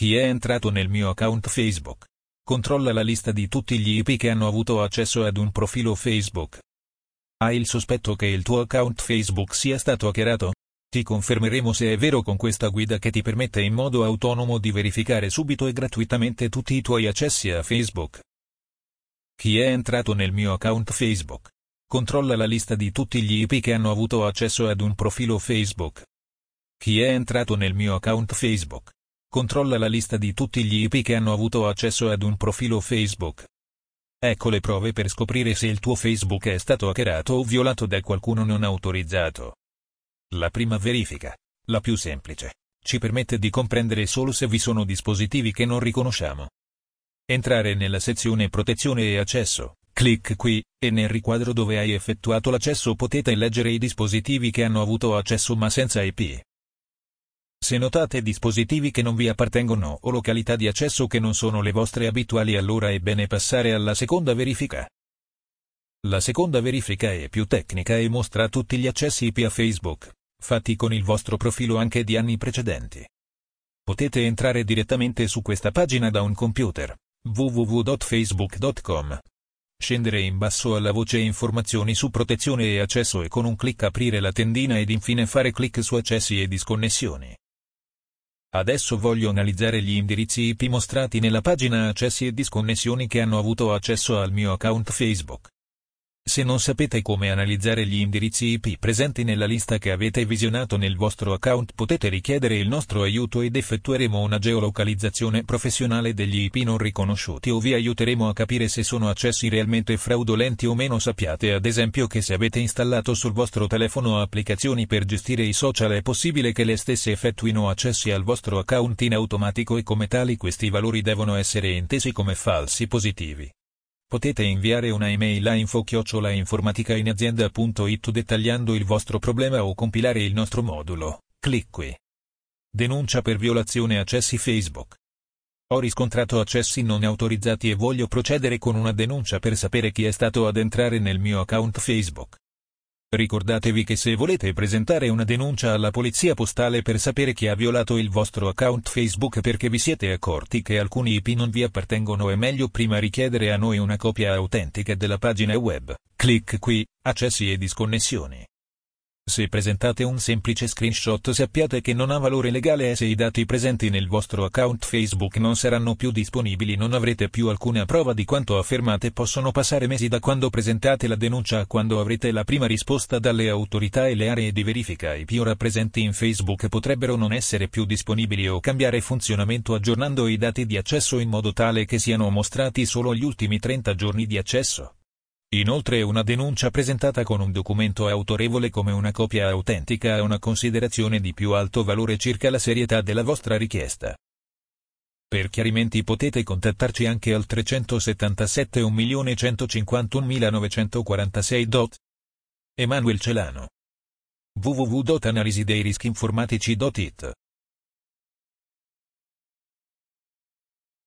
Chi è entrato nel mio account Facebook? Controlla la lista di tutti gli IP che hanno avuto accesso ad un profilo Facebook. Hai il sospetto che il tuo account Facebook sia stato hackerato? Ti confermeremo se è vero con questa guida che ti permette in modo autonomo di verificare subito e gratuitamente tutti i tuoi accessi a Facebook. Chi è entrato nel mio account Facebook? Controlla la lista di tutti gli IP che hanno avuto accesso ad un profilo Facebook. Chi è entrato nel mio account Facebook? Controlla la lista di tutti gli IP che hanno avuto accesso ad un profilo Facebook. Ecco le prove per scoprire se il tuo Facebook è stato hackerato o violato da qualcuno non autorizzato. La prima verifica, la più semplice, ci permette di comprendere solo se vi sono dispositivi che non riconosciamo. Entrare nella sezione Protezione e accesso, clic qui, e nel riquadro dove hai effettuato l'accesso potete leggere i dispositivi che hanno avuto accesso ma senza IP. Se notate dispositivi che non vi appartengono o località di accesso che non sono le vostre abituali allora è bene passare alla seconda verifica. La seconda verifica è più tecnica e mostra tutti gli accessi IP a Facebook, fatti con il vostro profilo anche di anni precedenti. Potete entrare direttamente su questa pagina da un computer www.facebook.com. Scendere in basso alla voce Informazioni su protezione e accesso e con un clic aprire la tendina ed infine fare clic su Accessi e disconnessioni. Adesso voglio analizzare gli indirizzi IP mostrati nella pagina Accessi e disconnessioni che hanno avuto accesso al mio account Facebook. Se non sapete come analizzare gli indirizzi IP presenti nella lista che avete visionato nel vostro account potete richiedere il nostro aiuto ed effettueremo una geolocalizzazione professionale degli IP non riconosciuti o vi aiuteremo a capire se sono accessi realmente fraudolenti o meno sappiate ad esempio che se avete installato sul vostro telefono applicazioni per gestire i social è possibile che le stesse effettuino accessi al vostro account in automatico e come tali questi valori devono essere intesi come falsi positivi. Potete inviare una email a info-informaticainazienda.it dettagliando il vostro problema o compilare il nostro modulo. Clic qui. Denuncia per violazione accessi Facebook. Ho riscontrato accessi non autorizzati e voglio procedere con una denuncia per sapere chi è stato ad entrare nel mio account Facebook. Ricordatevi che se volete presentare una denuncia alla polizia postale per sapere chi ha violato il vostro account Facebook perché vi siete accorti che alcuni IP non vi appartengono è meglio prima richiedere a noi una copia autentica della pagina web. Clic qui, accessi e disconnessioni. Se presentate un semplice screenshot sappiate che non ha valore legale e se i dati presenti nel vostro account Facebook non saranno più disponibili non avrete più alcuna prova di quanto affermate possono passare mesi da quando presentate la denuncia a quando avrete la prima risposta dalle autorità e le aree di verifica IP ora presenti in Facebook potrebbero non essere più disponibili o cambiare funzionamento aggiornando i dati di accesso in modo tale che siano mostrati solo gli ultimi 30 giorni di accesso. Inoltre una denuncia presentata con un documento autorevole come una copia autentica ha una considerazione di più alto valore circa la serietà della vostra richiesta. Per chiarimenti potete contattarci anche al 377 1.151.946. Emanuel Celano www.analisideirischiinformatici.it